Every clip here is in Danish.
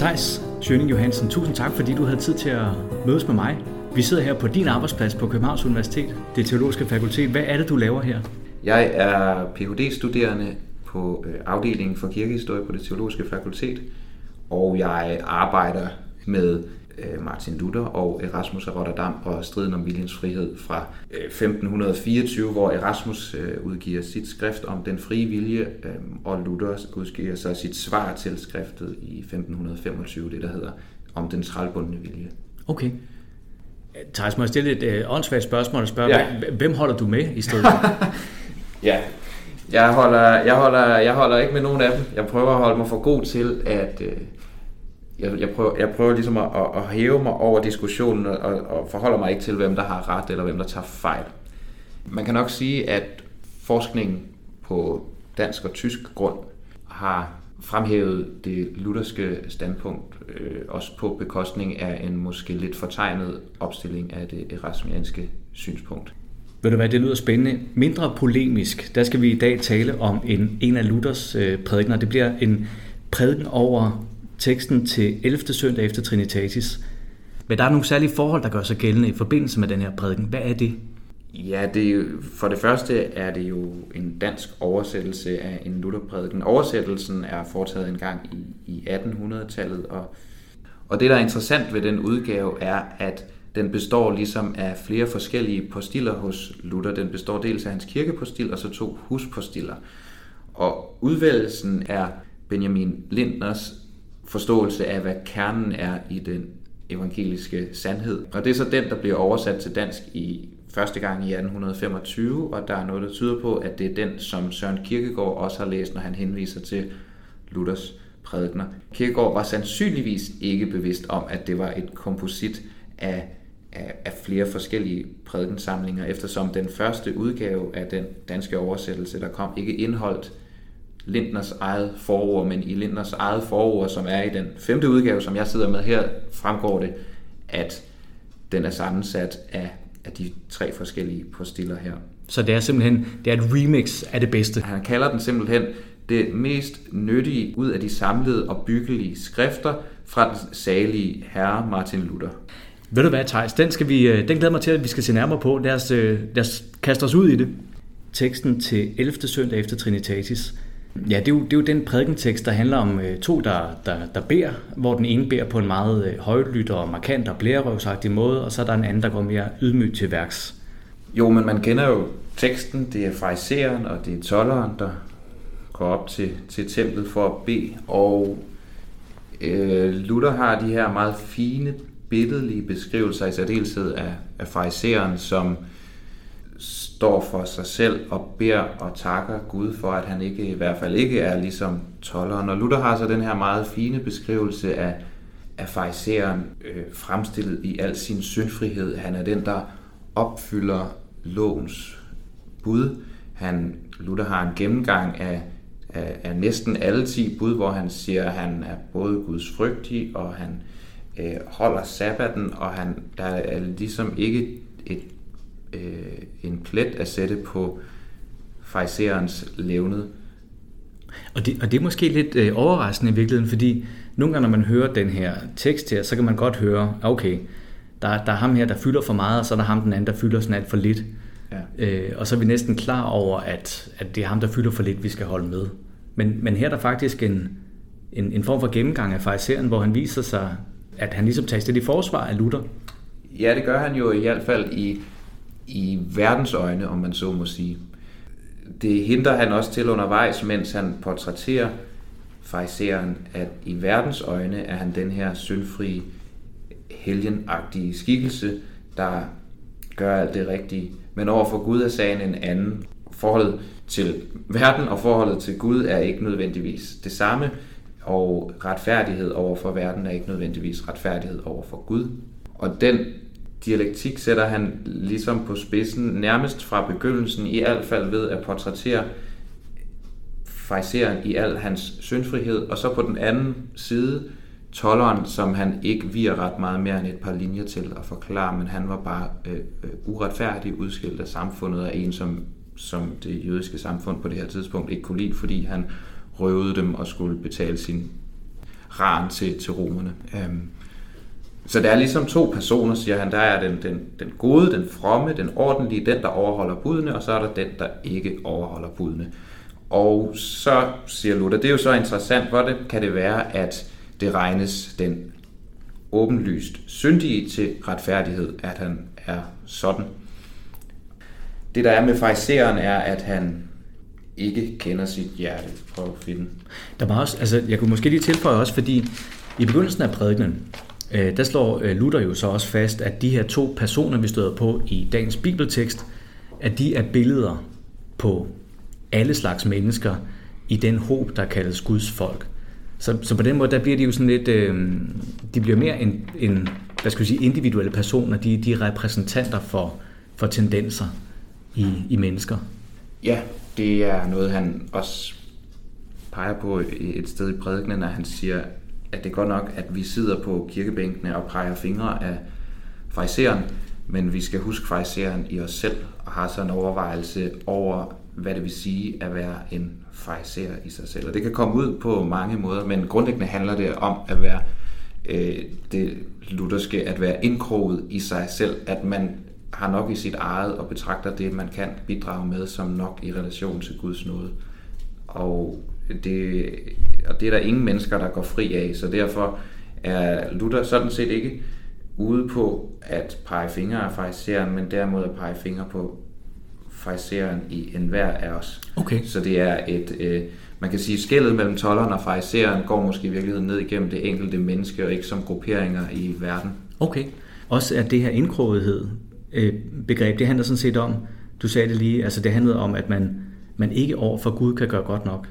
Tejs Sjøning Johansen, tusind tak, fordi du havde tid til at mødes med mig. Vi sidder her på din arbejdsplads på Københavns Universitet, det teologiske fakultet. Hvad er det, du laver her? Jeg er Ph.D.-studerende på øh, afdelingen for kirkehistorie på det teologiske fakultet, og jeg arbejder med øh, Martin Luther og Erasmus af Rotterdam og striden om viljens frihed fra 1524, hvor Erasmus udgiver sit skrift om den frie vilje, og Luther udgiver så sit svar til skriftet i 1525, det der hedder om den trælbundne vilje. Okay. Thijs, må jeg stille et øh, åndssvagt spørgsmål og spørge, ja. hvem holder du med i stedet? ja, jeg holder, jeg, holder, jeg holder ikke med nogen af dem. Jeg prøver at holde mig for god til at... Øh, jeg, jeg, prøver, jeg prøver ligesom at, at, hæve mig over diskussionen og, og forholder mig ikke til, hvem der har ret eller hvem der tager fejl. Man kan nok sige, at forskningen på dansk og tysk grund har fremhævet det lutherske standpunkt, øh, også på bekostning af en måske lidt fortegnet opstilling af det erasmianske synspunkt. Ved du hvad, det lyder spændende. Mindre polemisk, der skal vi i dag tale om en, en af Luthers øh, prædikner. Det bliver en prædiken over teksten til 11. søndag efter Trinitatis. Men der er nogle særlige forhold, der gør sig gældende i forbindelse med den her prædiken. Hvad er det? Ja, det er jo, for det første er det jo en dansk oversættelse af en Lutherprædiken. Oversættelsen er foretaget en gang i, i 1800-tallet, og, og det, der er interessant ved den udgave, er, at den består ligesom af flere forskellige postiller hos Luther. Den består dels af hans kirkepostil og så to huspostiller. Og udvælgelsen er Benjamin Lindners forståelse af, hvad kernen er i den evangeliske sandhed. Og det er så den, der bliver oversat til dansk i første gang i 1825, og der er noget, der tyder på, at det er den, som Søren Kierkegaard også har læst, når han henviser til Luthers prædikner. Kierkegaard var sandsynligvis ikke bevidst om, at det var et komposit af, af, af flere forskellige prædikensamlinger, eftersom den første udgave af den danske oversættelse, der kom, ikke indholdt Lindners eget forord, men i Lindners eget forord, som er i den femte udgave, som jeg sidder med her, fremgår det, at den er sammensat af af de tre forskellige postiller her. Så det er simpelthen det er et remix af det bedste? Han kalder den simpelthen det mest nyttige ud af de samlede og byggelige skrifter fra den salige herre Martin Luther. Ved du hvad, Thijs? Den, skal vi, øh, den glæder mig til, at vi skal se nærmere på. Lad os, øh, lad os kaste os ud i det. Teksten til 11. søndag efter Trinitatis Ja, det er, jo, det er jo den prædikentekst, der handler om øh, to, der, der, der beder, hvor den ene beder på en meget øh, og markant og blærerøvsagtig måde, og så er der en anden, der går mere ydmygt til værks. Jo, men man kender jo teksten. Det er fariseren og det er tolleren, der går op til, til templet for at bede. Og øh, Luther har de her meget fine, billedlige beskrivelser i særdeleshed af, af fariseren, som står for sig selv og beder og takker Gud for, at han ikke i hvert fald ikke er ligesom tolleren. Og Luther har så den her meget fine beskrivelse af, af fariseren øh, fremstillet i al sin syndfrihed. Han er den, der opfylder lovens bud. Han, Luther har en gennemgang af, af, af næsten alle ti bud, hvor han siger, at han er både Guds frygtig, og han øh, holder sabbaten, og han, der er ligesom ikke et øh, en plet at sætte på fejserens levned. Og det, og det er måske lidt øh, overraskende i virkeligheden, fordi nogle gange, når man hører den her tekst her, så kan man godt høre, okay, der, der er ham her, der fylder for meget, og så er der ham den anden, der fylder sådan alt for lidt. Ja. Øh, og så er vi næsten klar over, at, at det er ham, der fylder for lidt, vi skal holde med. Men, men her er der faktisk en, en, en form for gennemgang af fejseren, hvor han viser sig, at han ligesom tager det i forsvar af Luther. Ja, det gør han jo i hvert fald i i verdens øjne, om man så må sige. Det hindrer han også til undervejs, mens han portrætterer fariseren, at i verdens øjne er han den her syndfri, helgenagtige skikkelse, der gør alt det rigtige. Men overfor Gud er sagen en anden. Forholdet til verden og forholdet til Gud er ikke nødvendigvis det samme, og retfærdighed over for verden er ikke nødvendigvis retfærdighed over for Gud. Og den dialektik sætter han ligesom på spidsen, nærmest fra begyndelsen, i hvert fald ved at portrættere fejseren i al hans syndfrihed, og så på den anden side tolleren, som han ikke virer ret meget mere end et par linjer til at forklare, men han var bare øh, øh, uretfærdig udskilt af samfundet af en, som, som det jødiske samfund på det her tidspunkt ikke kunne lide, fordi han røvede dem og skulle betale sin ran til, til romerne. Øhm, så der er ligesom to personer, siger han. Der er den, den, den gode, den fromme, den ordentlige, den der overholder budene, og så er der den, der ikke overholder budene. Og så siger Luther, det er jo så interessant, hvordan kan det være, at det regnes den åbenlyst syndige til retfærdighed, at han er sådan. Det der er med fariseren er, at han ikke kender sit hjerte. Prøv at finde. Der var også, altså, jeg kunne måske lige tilføje også, fordi i begyndelsen af prædikenen, øh, der slår øh, Luther jo så også fast, at de her to personer, vi støder på i dagens bibeltekst, at de er billeder på alle slags mennesker i den håb, der kaldes Guds folk. Så, så på den måde, der bliver de jo sådan lidt, øh, de bliver mere en, en hvad skal vi sige, individuelle personer, de, de er repræsentanter for, for tendenser i, i mennesker. Ja, det er noget, han også peger på et sted i prædikenen, når han siger, at det er godt nok, at vi sidder på kirkebænkene og peger fingre af fraisereren, men vi skal huske fraisereren i os selv og har så en overvejelse over, hvad det vil sige at være en fraiser i sig selv. Og det kan komme ud på mange måder, men grundlæggende handler det om at være øh, det lutherske, at være indkroget i sig selv, at man har nok i sit eget og betragter det, man kan bidrage med, som nok i relation til Guds nåde. Og det, og det er der ingen mennesker, der går fri af, så derfor er Luther sådan set ikke ude på at pege fingre af fariseren, men derimod at pege fingre på fariseren i enhver af os. Okay. Så det er et, øh, man kan sige, skældet mellem tolleren og fariseren går måske i virkeligheden ned igennem det enkelte menneske, og ikke som grupperinger i verden. Okay. Også at det her indkrogethed øh, begreb, det handler sådan set om, du sagde det lige, altså det handlede om, at man, man ikke over for Gud kan gøre godt nok.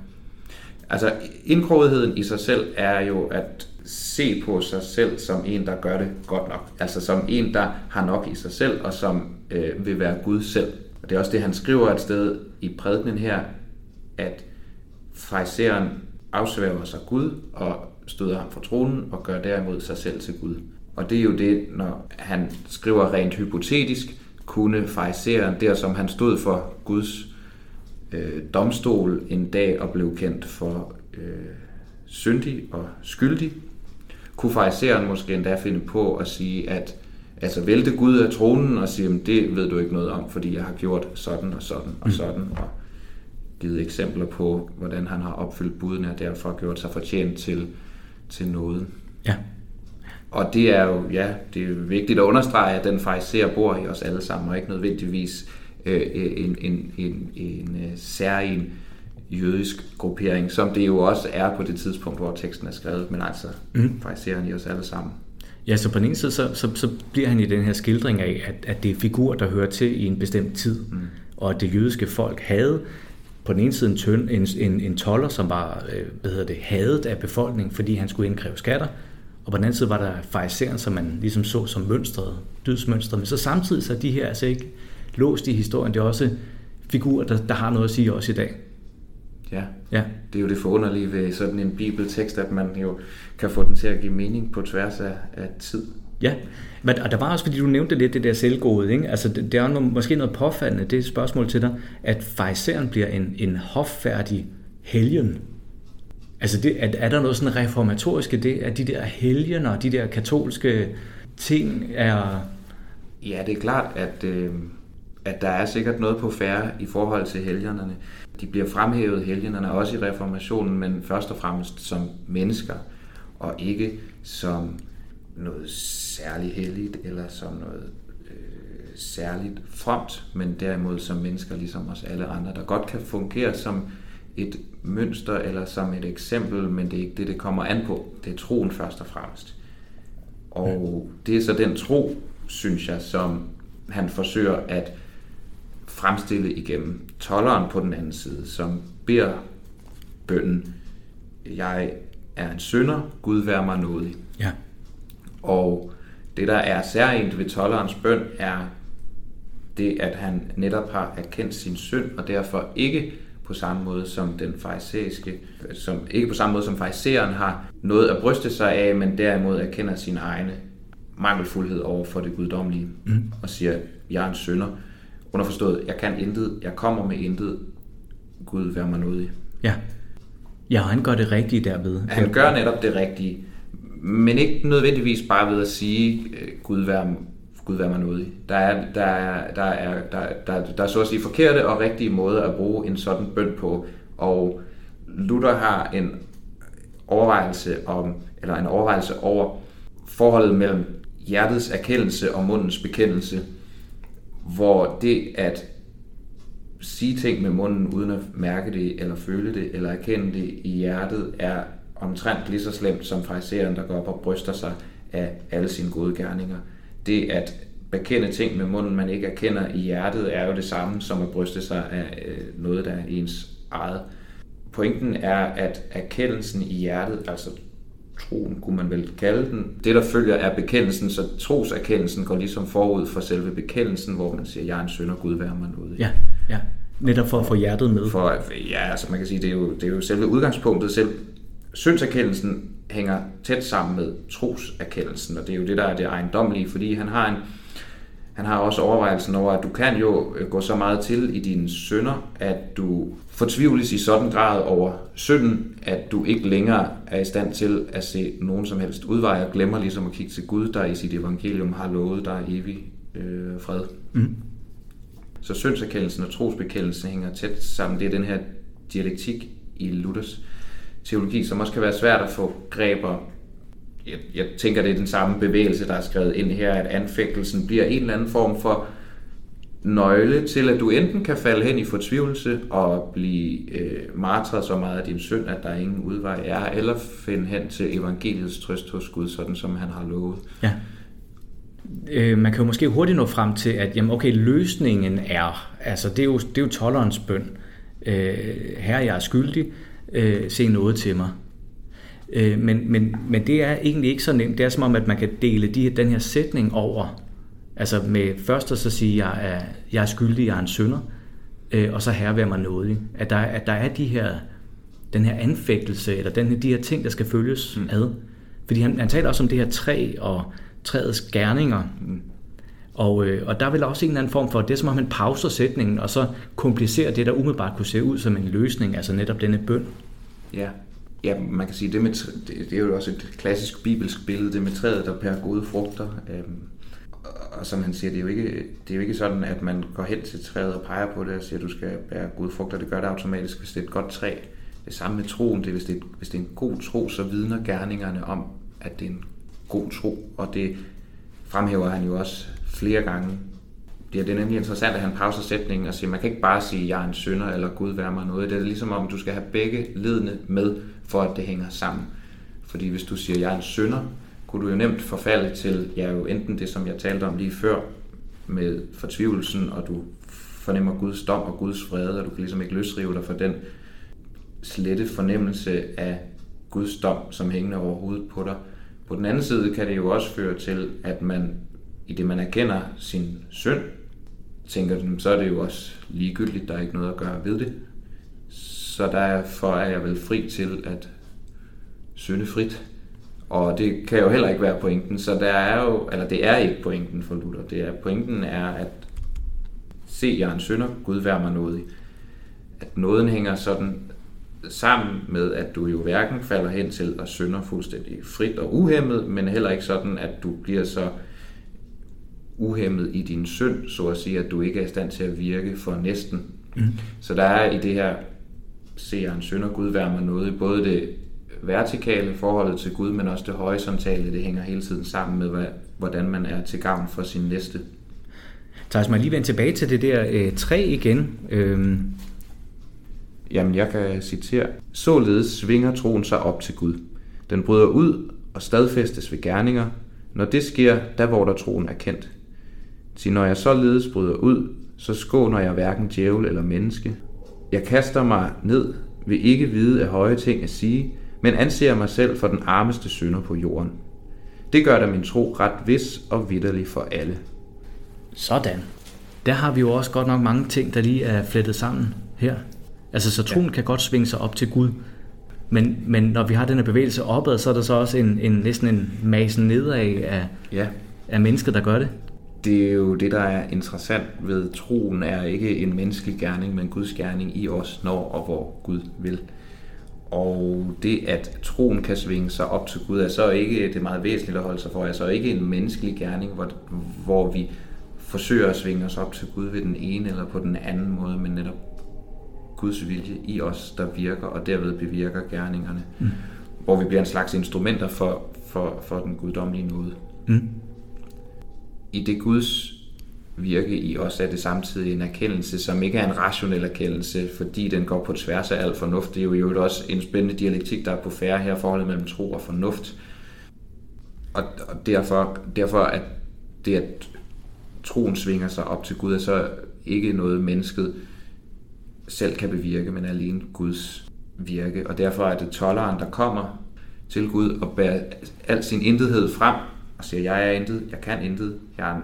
Altså indgroetheden i sig selv er jo at se på sig selv som en, der gør det godt nok. Altså som en, der har nok i sig selv, og som øh, vil være Gud selv. Og det er også det, han skriver et sted i prædikenen her, at fraisereren afsværger sig Gud og støder ham fra tronen og gør derimod sig selv til Gud. Og det er jo det, når han skriver rent hypotetisk, kunne fariseren, der som han stod for Guds øh, domstol en dag og blev kendt for øh, syndig og skyldig, kunne fariseren måske endda finde på at sige, at altså vælte Gud af tronen og sige, at det ved du ikke noget om, fordi jeg har gjort sådan og sådan og mm. sådan, og givet eksempler på, hvordan han har opfyldt budene og derfor gjort sig fortjent til, til noget. Ja. Og det er jo, ja, det er vigtigt at understrege, at den fariser bor i os alle sammen, og ikke nødvendigvis øh, en, en, en, en øh, særlig jødisk gruppering, som det jo også er på det tidspunkt, hvor teksten er skrevet, men altså mm. fariseren i os alle sammen. Ja, så på den ene side, så, så, så bliver han i den her skildring af, at, at det er figurer, der hører til i en bestemt tid, mm. og at det jødiske folk havde på den ene side en, tøn, en, en, en toller, som var øh, hvad hedder det, hadet af befolkningen, fordi han skulle indkræve skatter, og på den anden side var der fariseren, som man ligesom så som mønstret, dydsmønstret, men så samtidig så er de her altså ikke låst i historien, det er også figurer, der, der har noget at sige også i dag. Ja. ja, det er jo det forunderlige ved sådan en bibeltekst, at man jo kan få den til at give mening på tværs af, af tid. Ja, men og der var også, fordi du nævnte lidt det der selvgode, ikke? Altså, det, det er måske noget påfaldende, det er et spørgsmål til dig, at fariseren bliver en, en hoffærdig helgen. Altså, det, er, er der noget sådan reformatorisk i det, at de der helgener, de der katolske ting er... Ja, det er klart, at, øh, at der er sikkert noget på færre i forhold til helgenerne. De bliver fremhævet, helgenerne, også i reformationen, men først og fremmest som mennesker, og ikke som noget særligt helligt eller som noget øh, særligt fromt, men derimod som mennesker, ligesom os alle andre, der godt kan fungere som et mønster eller som et eksempel, men det er ikke det, det kommer an på. Det er troen først og fremmest. Og det er så den tro, synes jeg, som han forsøger at fremstille igennem tolleren på den anden side, som beder bønden, jeg er en synder, Gud vær mig nådig. Ja. Og det, der er særligt ved tollerens bøn, er det, at han netop har erkendt sin synd, og derfor ikke på samme måde som den farisæiske, som ikke på samme måde som fariseren har noget at bryste sig af, men derimod erkender sin egne mangelfuldhed over for det guddommelige, mm. og siger, jeg er en synder. Underforstået, jeg kan intet, jeg kommer med intet, Gud vær mig nådig. Ja. Ja, han gør det rigtige derved. Han gør netop det rigtige, men ikke nødvendigvis bare ved at sige, øh, Gud vær, Gud vær mig noget. Der er, der, er, der, er, der, der, der er så at sige forkerte og rigtige måder at bruge en sådan bøn på, og Luther har en overvejelse om, eller en overvejelse over forholdet mellem hjertets erkendelse og mundens bekendelse, hvor det at sige ting med munden uden at mærke det, eller føle det, eller erkende det i hjertet, er omtrent lige så slemt som fariseren, der går op og bryster sig af alle sine gode gerninger. Det at bekende ting med munden, man ikke erkender i hjertet, er jo det samme som at bryste sig af øh, noget, der er ens eget. Pointen er, at erkendelsen i hjertet, altså troen kunne man vel kalde den, det der følger er bekendelsen, så troserkendelsen går ligesom forud for selve bekendelsen, hvor man siger, jeg er en sønder, Gud være mig noget. Ja, ja. Netop for at få hjertet med. For, ja, altså man kan sige, det er jo, det er jo selve udgangspunktet. Selv syndserkendelsen hænger tæt sammen med troserkendelsen, og det er jo det, der er det ejendommelige, fordi han har en, han har også overvejelsen over, at du kan jo øh, gå så meget til i dine sønder, at du fortvivles i sådan grad over synden, at du ikke længere er i stand til at se nogen som helst udvej, og glemmer ligesom at kigge til Gud, der i sit evangelium har lovet dig evig øh, fred. Mm. Så syndserkendelsen og trosbekendelsen hænger tæt sammen. Det er den her dialektik i Luthers teologi, som også kan være svært at få græber jeg, jeg tænker, det er den samme bevægelse, der er skrevet ind her, at anfægtelsen bliver en eller anden form for nøgle til, at du enten kan falde hen i fortvivlelse og blive øh, martret så meget af din synd, at der ingen udvej er, eller finde hen til evangeliets trøst hos Gud, sådan som han har lovet. Ja. Øh, man kan jo måske hurtigt nå frem til, at jamen, okay, løsningen er, altså det er jo, det er jo tollerens bøn. Øh, her jeg er skyldig, øh, se noget til mig. Øh, men, men, men det er egentlig ikke så nemt. Det er som om, at man kan dele de, den her sætning over. Altså med først at så sige, at jeg er, jeg er skyldig, jeg er en synder, øh, og så herre være mig nådig. At der, at der er de her, den her anfægtelse, eller den, de her ting, der skal følges mm. ad. Fordi han, han taler også om det her træ og træets gerninger. Mm. Og, øh, og der er vel også en eller anden form for, det er som om man pauser sætningen, og så komplicerer det, der umiddelbart kunne se ud som en løsning, altså netop denne bøn. Ja, Ja, man kan sige, det, med, det, det er jo også et klassisk bibelsk billede, det med træet, der bærer gode frugter. Øhm, og som han siger, det er, jo ikke, det er jo ikke sådan, at man går hen til træet og peger på det og siger, at du skal bære gode frugter. Det gør det automatisk, hvis det er et godt træ. Det samme med troen. Det er, hvis, det er, hvis det er en god tro, så vidner gerningerne om, at det er en god tro. Og det fremhæver han jo også flere gange. Det er, det er nemlig interessant, at han pauser sætningen og siger, man kan ikke bare sige, jeg er en synder, eller Gud vær mig noget. Det er ligesom om, du skal have begge ledende med, for at det hænger sammen. Fordi hvis du siger, at jeg er en synder, kunne du jo nemt forfalde til, ja jo enten det, som jeg talte om lige før, med fortvivlelsen, og du fornemmer Guds dom og Guds fred, og du kan ligesom ikke løsrive dig fra den slette fornemmelse af Guds dom, som hænger over hovedet på dig. På den anden side kan det jo også føre til, at man, i det man erkender sin synd, tænker, så er det jo også ligegyldigt, der er ikke noget at gøre ved det. Så derfor er jeg vel fri til at synde frit. Og det kan jo heller ikke være pointen, så der er jo, eller det er ikke pointen for Luther. Det er, pointen er at se, jeg er en synder, Gud vær mig nådig. At nåden hænger sådan sammen med, at du jo hverken falder hen til at synder fuldstændig frit og uhemmet, men heller ikke sådan, at du bliver så uhemmet i din synd, så at sige, at du ikke er i stand til at virke for næsten. Mm. Så der er i det her ser en sønder Gud være mig noget. Både det vertikale forholdet til Gud, men også det horisontale, det hænger hele tiden sammen med, hvordan man er til gavn for sin næste. Thijs, må jeg lige vende tilbage til det der øh, træ igen. Øhm. Jamen, jeg kan citere. Således svinger troen sig op til Gud. Den bryder ud og stadfæstes ved gerninger. Når det sker, der hvor der troen er kendt. Så når jeg således bryder ud, så skåner jeg hverken djævel eller menneske, jeg kaster mig ned, vil ikke vide af høje ting at sige, men anser mig selv for den armeste synder på jorden. Det gør da min tro ret vis og vidderlig for alle. Sådan. Der har vi jo også godt nok mange ting, der lige er flettet sammen her. Altså, så troen ja. kan godt svinge sig op til Gud. Men, men når vi har den her bevægelse opad, så er der så også en, en næsten en masen nedad af, ja. af mennesker, der gør det det er jo det, der er interessant ved troen, er ikke en menneskelig gerning, men Guds gerning i os, når og hvor Gud vil. Og det, at troen kan svinge sig op til Gud, er så ikke, det er meget væsentligt at holde sig for, er så ikke en menneskelig gerning, hvor, hvor vi forsøger at svinge os op til Gud ved den ene eller på den anden måde, men netop Guds vilje i os, der virker, og derved bevirker gerningerne. Mm. Hvor vi bliver en slags instrumenter for, for, for den guddommelige nåde. Mm. I det Guds virke i os er det samtidig en erkendelse, som ikke er en rationel erkendelse, fordi den går på tværs af al fornuft. Det er jo også en spændende dialektik, der er på færre her, forholdet mellem tro og fornuft. Og, og derfor, derfor at det, at troen svinger sig op til Gud, er så ikke noget mennesket selv kan bevirke, men alene Guds virke. Og derfor er det tolleren, der kommer til Gud og bærer al sin intethed frem og siger, jeg er intet, jeg kan intet, jeg er en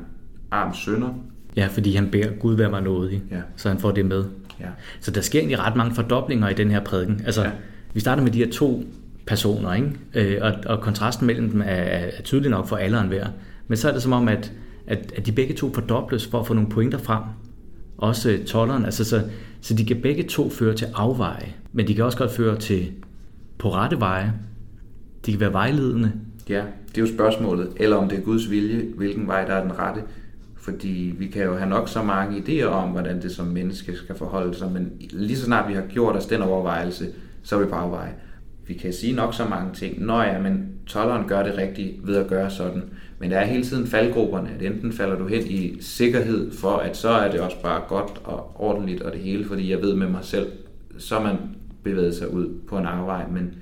arm sønder. Ja, fordi han beder Gud være mig i, ja. så han får det med. Ja. Så der sker egentlig ret mange fordoblinger i den her prædiken. Altså, ja. vi starter med de her to personer, ikke? Øh, og, og kontrasten mellem dem er, er tydelig nok for alle og enhver. Men så er det som om, at, at, at de begge to fordobles for at få nogle pointer frem. Også øh, tolleren, altså så, så de kan begge to føre til afveje, men de kan også godt føre til på rette veje. De kan være vejledende. Ja, det er jo spørgsmålet. Eller om det er Guds vilje, hvilken vej der er den rette. Fordi vi kan jo have nok så mange idéer om, hvordan det som menneske skal forholde sig, men lige så snart vi har gjort os den overvejelse, så er vi på afveje. Vi kan sige nok så mange ting. Nå ja, men tolleren gør det rigtigt ved at gøre sådan. Men der er hele tiden faldgrupperne, at enten falder du hen i sikkerhed for, at så er det også bare godt og ordentligt og det hele, fordi jeg ved med mig selv, så man bevæget sig ud på en afvej, men,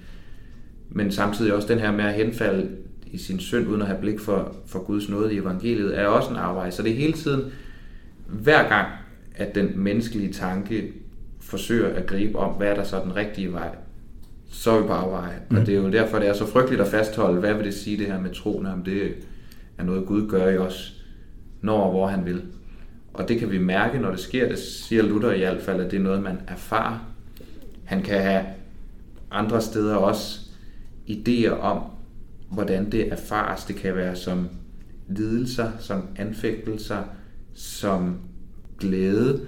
men samtidig også den her med at henfalde i sin synd, uden at have blik for, for Guds nåde i evangeliet, er også en afvej. Så det er hele tiden, hver gang, at den menneskelige tanke forsøger at gribe om, hvad er der så den rigtige vej, så er vi på afveje. Mm. Og det er jo derfor, det er så frygteligt at fastholde, hvad vil det sige det her med troen, om det er noget, Gud gør i os, når og hvor han vil. Og det kan vi mærke, når det sker. Det siger Luther i hvert fald, at det er noget, man erfarer. Han kan have andre steder også idéer om, hvordan det erfares. Det kan være som lidelser, som anfægtelser, som glæde.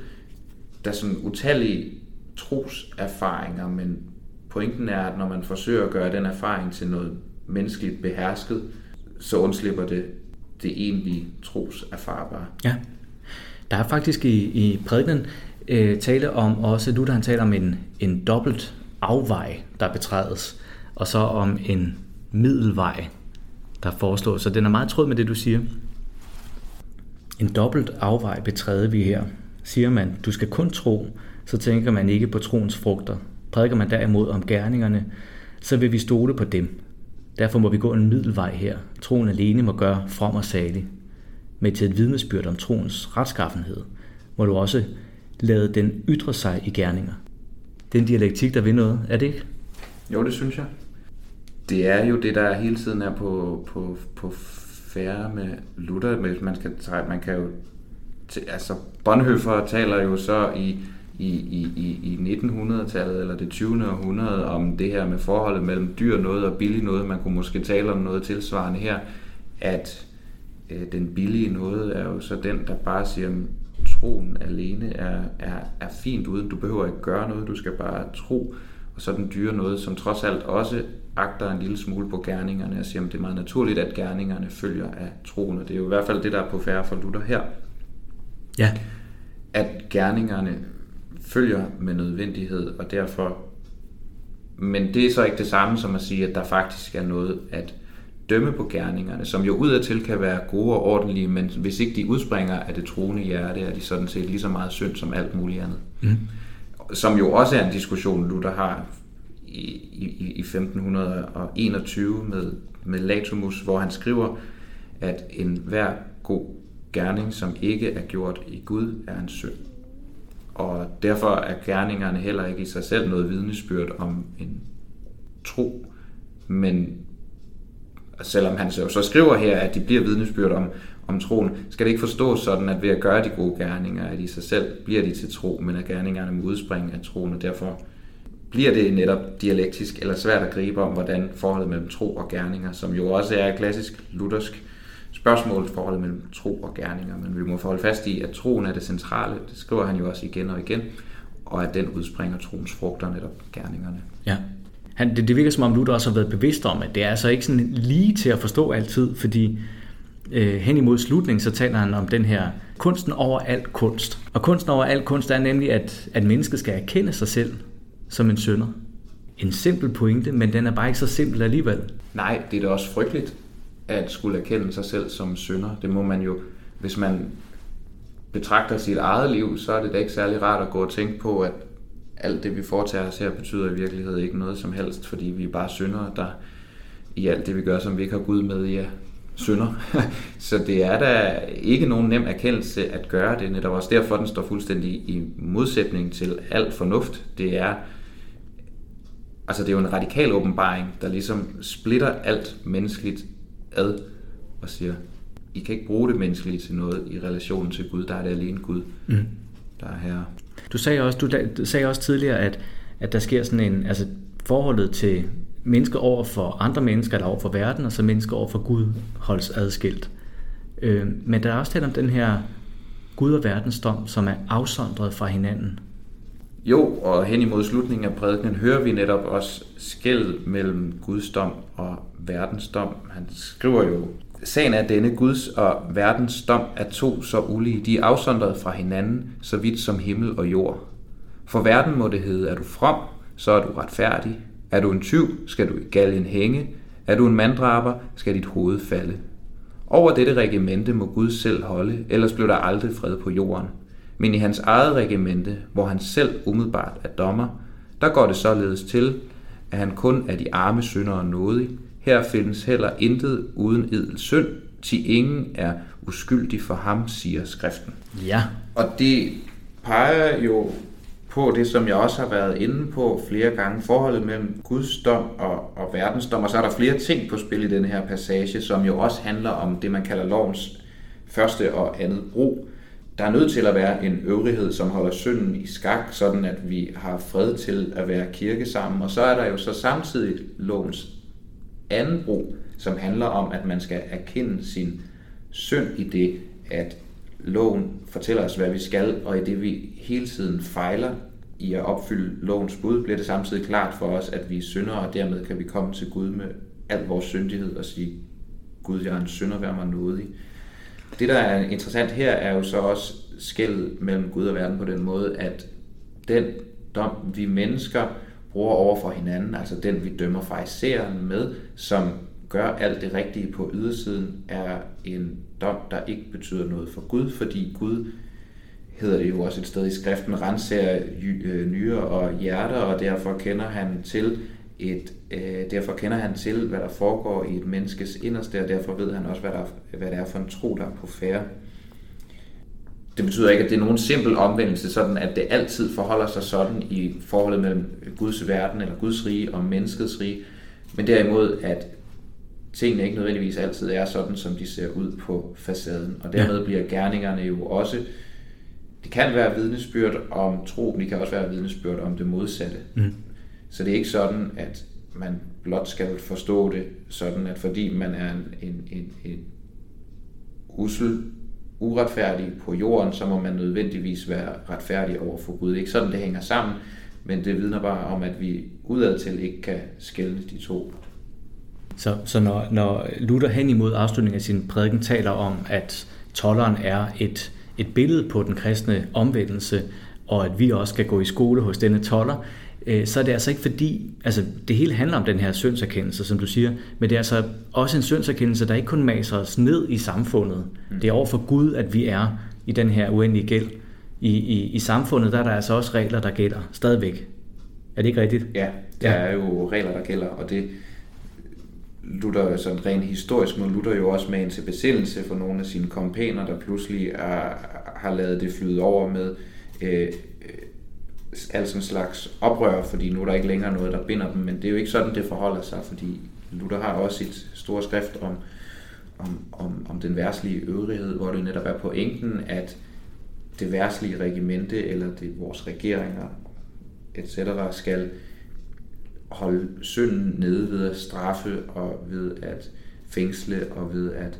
Der er sådan utallige troserfaringer, men pointen er, at når man forsøger at gøre den erfaring til noget menneskeligt behersket, så undslipper det det egentlige troserfarbare. Ja. Der er faktisk i, i prædiken øh, tale om også, Luther han taler om en, en dobbelt afvej, der betrædes, og så om en middelvej, der foreslås. Så den er meget tråd med det, du siger. En dobbelt afvej betræder vi her. Siger man, du skal kun tro, så tænker man ikke på troens frugter. Prædiker man derimod om gerningerne, så vil vi stole på dem. Derfor må vi gå en middelvej her. Troen alene må gøre from og salig. Med til et vidnesbyrd om troens retskaffenhed, må du også lade den ytre sig i gerninger. Det er en dialektik, der vil noget, er det ikke? Jo, det synes jeg. Det er jo det, der hele tiden er på, på, på færre med Luther. Man, skal, man kan jo... Altså, Bonhoeffer taler jo så i i, i, i 1900-tallet eller det 20. århundrede om det her med forholdet mellem dyr noget og billig noget. Man kunne måske tale om noget tilsvarende her, at øh, den billige noget er jo så den, der bare siger, at troen alene er, er, er fint uden, du behøver ikke gøre noget, du skal bare tro. Og så den dyre noget, som trods alt også agter en lille smule på gerningerne og siger, at det er meget naturligt, at gerningerne følger af troen. Og det er jo i hvert fald det, der er på færre for Luther her. Ja. At gerningerne følger med nødvendighed, og derfor... Men det er så ikke det samme som at sige, at der faktisk er noget at dømme på gerningerne, som jo udadtil kan være gode og ordentlige, men hvis ikke de udspringer af det troende hjerte, er de sådan set lige så meget synd som alt muligt andet. Mm. Som jo også er en diskussion, Luther har i, i, i 1521 med, med Latumus, hvor han skriver, at en hver god gerning, som ikke er gjort i Gud, er en synd. Og derfor er gerningerne heller ikke i sig selv noget vidnesbyrd om en tro. Men selvom han så, så skriver her, at de bliver vidnesbyrd om, om troen, skal det ikke forstås sådan, at ved at gøre de gode gerninger, at i sig selv bliver de til tro, men at gerningerne må udspringe af troen, og derfor bliver det netop dialektisk eller svært at gribe om, hvordan forholdet mellem tro og gerninger, som jo også er et klassisk luthersk, spørgsmål forholdet mellem tro og gerninger, men vi må forholde fast i, at troen er det centrale, det skriver han jo også igen og igen, og at den udspringer troens frugter, netop gerningerne. Ja. han, det, det virker som om Luther også har været bevidst om, at det er altså ikke sådan lige til at forstå altid, fordi øh, hen imod slutningen, så taler han om den her kunsten over al kunst. Og kunsten over al kunst er nemlig, at, at mennesket skal erkende sig selv som en sønder. En simpel pointe, men den er bare ikke så simpel alligevel. Nej, det er da også frygteligt at skulle erkende sig selv som sønder. Det må man jo, hvis man betragter sit eget liv, så er det da ikke særlig rart at gå og tænke på, at alt det, vi foretager os her, betyder i virkeligheden ikke noget som helst, fordi vi er bare syndere, der i alt det, vi gør, som vi ikke har Gud med, ja, synder. så det er da ikke nogen nem erkendelse at gøre det. Netop også derfor, den står fuldstændig i modsætning til alt fornuft. Det er, altså det er jo en radikal åbenbaring, der ligesom splitter alt menneskeligt ad og siger, I kan ikke bruge det menneskelige til noget i relation til Gud. Der er det alene Gud, mm. der er herre. Du sagde også, du sagde også tidligere, at, at der sker sådan en, altså forholdet til mennesker over for andre mennesker, eller over for verden, og så mennesker over for Gud holdes adskilt. Øh, men der er også talt om den her Gud og verdensdom, som er afsondret fra hinanden. Jo, og hen imod slutningen af prædiken hører vi netop også skæld mellem Guds dom og verdensdom. Han skriver jo, Sagen er denne Guds og verdens dom er to så ulige. De er afsondret fra hinanden, så vidt som himmel og jord. For verden må det hedde, er du from, så er du retfærdig. Er du en tyv, skal du i galgen hænge. Er du en manddraber, skal dit hoved falde. Over dette regimente må Gud selv holde, ellers bliver der aldrig fred på jorden. Men i hans eget regimente, hvor han selv umiddelbart er dommer, der går det således til, at han kun er de arme syndere nådig. Her findes heller intet uden edel synd, til ingen er uskyldig for ham, siger skriften. Ja. Og det peger jo på det, som jeg også har været inde på flere gange, forholdet mellem Guds dom og, og verdensdom, og så er der flere ting på spil i den her passage, som jo også handler om det, man kalder lovens første og andet brug. Der er nødt til at være en øvrighed, som holder synden i skak, sådan at vi har fred til at være kirke sammen. Og så er der jo så samtidig lovens anden brug, som handler om, at man skal erkende sin synd i det, at loven fortæller os, hvad vi skal, og i det vi hele tiden fejler i at opfylde lovens bud, bliver det samtidig klart for os, at vi er syndere, og dermed kan vi komme til Gud med al vores syndighed og sige, Gud, jeg er en synder, vær mig nådig. Det, der er interessant her, er jo så også skældet mellem Gud og verden på den måde, at den dom, vi mennesker bruger over for hinanden, altså den, vi dømmer fejseren med, som gør alt det rigtige på ydersiden, er en dom, der ikke betyder noget for Gud, fordi Gud hedder det jo også et sted i skriften, renser øh, nyre og hjerter, og derfor kender han til et, øh, derfor kender han til, hvad der foregår i et menneskes inderste, og derfor ved han også, hvad, der, hvad det er for en tro, der er på færre. Det betyder ikke, at det er nogen simpel omvendelse, sådan at det altid forholder sig sådan i forholdet mellem Guds verden eller Guds rige og menneskets rige, men derimod, at tingene ikke nødvendigvis altid er sådan, som de ser ud på facaden. Og dermed bliver gerningerne jo også, det kan være vidnesbyrd om tro, men det kan også være vidnesbyrd om det modsatte. Mm. Så det er ikke sådan, at man blot skal forstå det sådan, at fordi man er en, en, en, en usel, uretfærdig på jorden, så må man nødvendigvis være retfærdig over for Gud. Det er ikke sådan, det hænger sammen, men det vidner bare om, at vi udadtil ikke kan skælne de to så, så når, når Luther hen imod afslutningen af sin prædiken taler om, at tolleren er et, et billede på den kristne omvendelse, og at vi også skal gå i skole hos denne toller, øh, så er det altså ikke fordi, altså det hele handler om den her syndserkendelse, som du siger, men det er altså også en syndserkendelse, der ikke kun maser os ned i samfundet. Mm. Det er over for Gud, at vi er i den her uendelige gæld. I, i, I samfundet der er der altså også regler, der gælder stadigvæk. Er det ikke rigtigt? Ja, der ja. er jo regler, der gælder, og det, Luther, sådan rent historisk, må Luther jo også med en til besindelse for nogle af sine kompaner, der pludselig er, har lavet det flyde over med øh, alt sådan slags oprør, fordi nu er der ikke længere noget, der binder dem, men det er jo ikke sådan, det forholder sig, fordi Luther har også sit store skrift om, om, om, om den værtslige øvrighed, hvor det netop er pointen, at det værtslige regimente, eller det, vores regeringer, etc., skal holde synden nede ved at straffe og ved at fængsle og ved at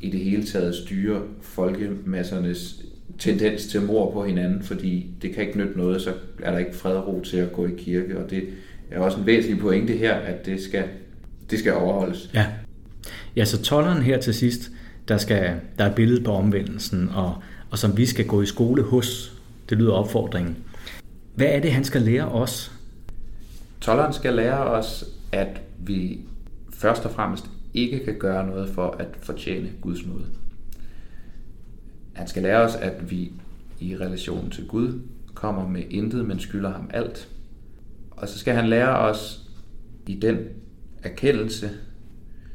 i det hele taget styre folkemassernes tendens til mor på hinanden, fordi det kan ikke nytte noget, så er der ikke fred og ro til at gå i kirke, og det er også en væsentlig pointe her, at det skal, det skal overholdes. Ja. Ja, så tolleren her til sidst, der, skal, der er et billede på omvendelsen, og, og som vi skal gå i skole hos. Det lyder opfordringen. Hvad er det, han skal lære os? Tolleren skal lære os, at vi først og fremmest ikke kan gøre noget for at fortjene Guds nåde. Han skal lære os, at vi i relation til Gud kommer med intet, men skylder ham alt. Og så skal han lære os i den erkendelse,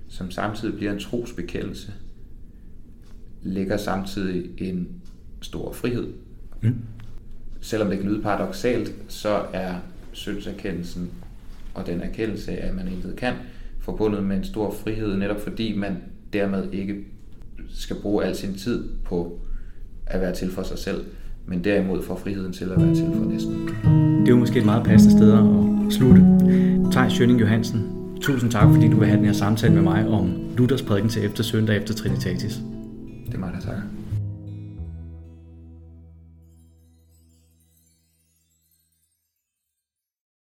som samtidig bliver en trosbekendelse, ligger samtidig en stor frihed. Mm. Selvom det kan lyde paradoxalt, så er syndserkendelsen og den erkendelse af, at man intet kan, forbundet med en stor frihed, netop fordi man dermed ikke skal bruge al sin tid på at være til for sig selv, men derimod får friheden til at være til for næsten. Det er jo måske et meget passende sted at slutte. Thijs Schønning Johansen, tusind tak, fordi du vil have den her samtale med mig om Luthers prædiken til efter søndag efter Trinitatis. Det er mig, der takker.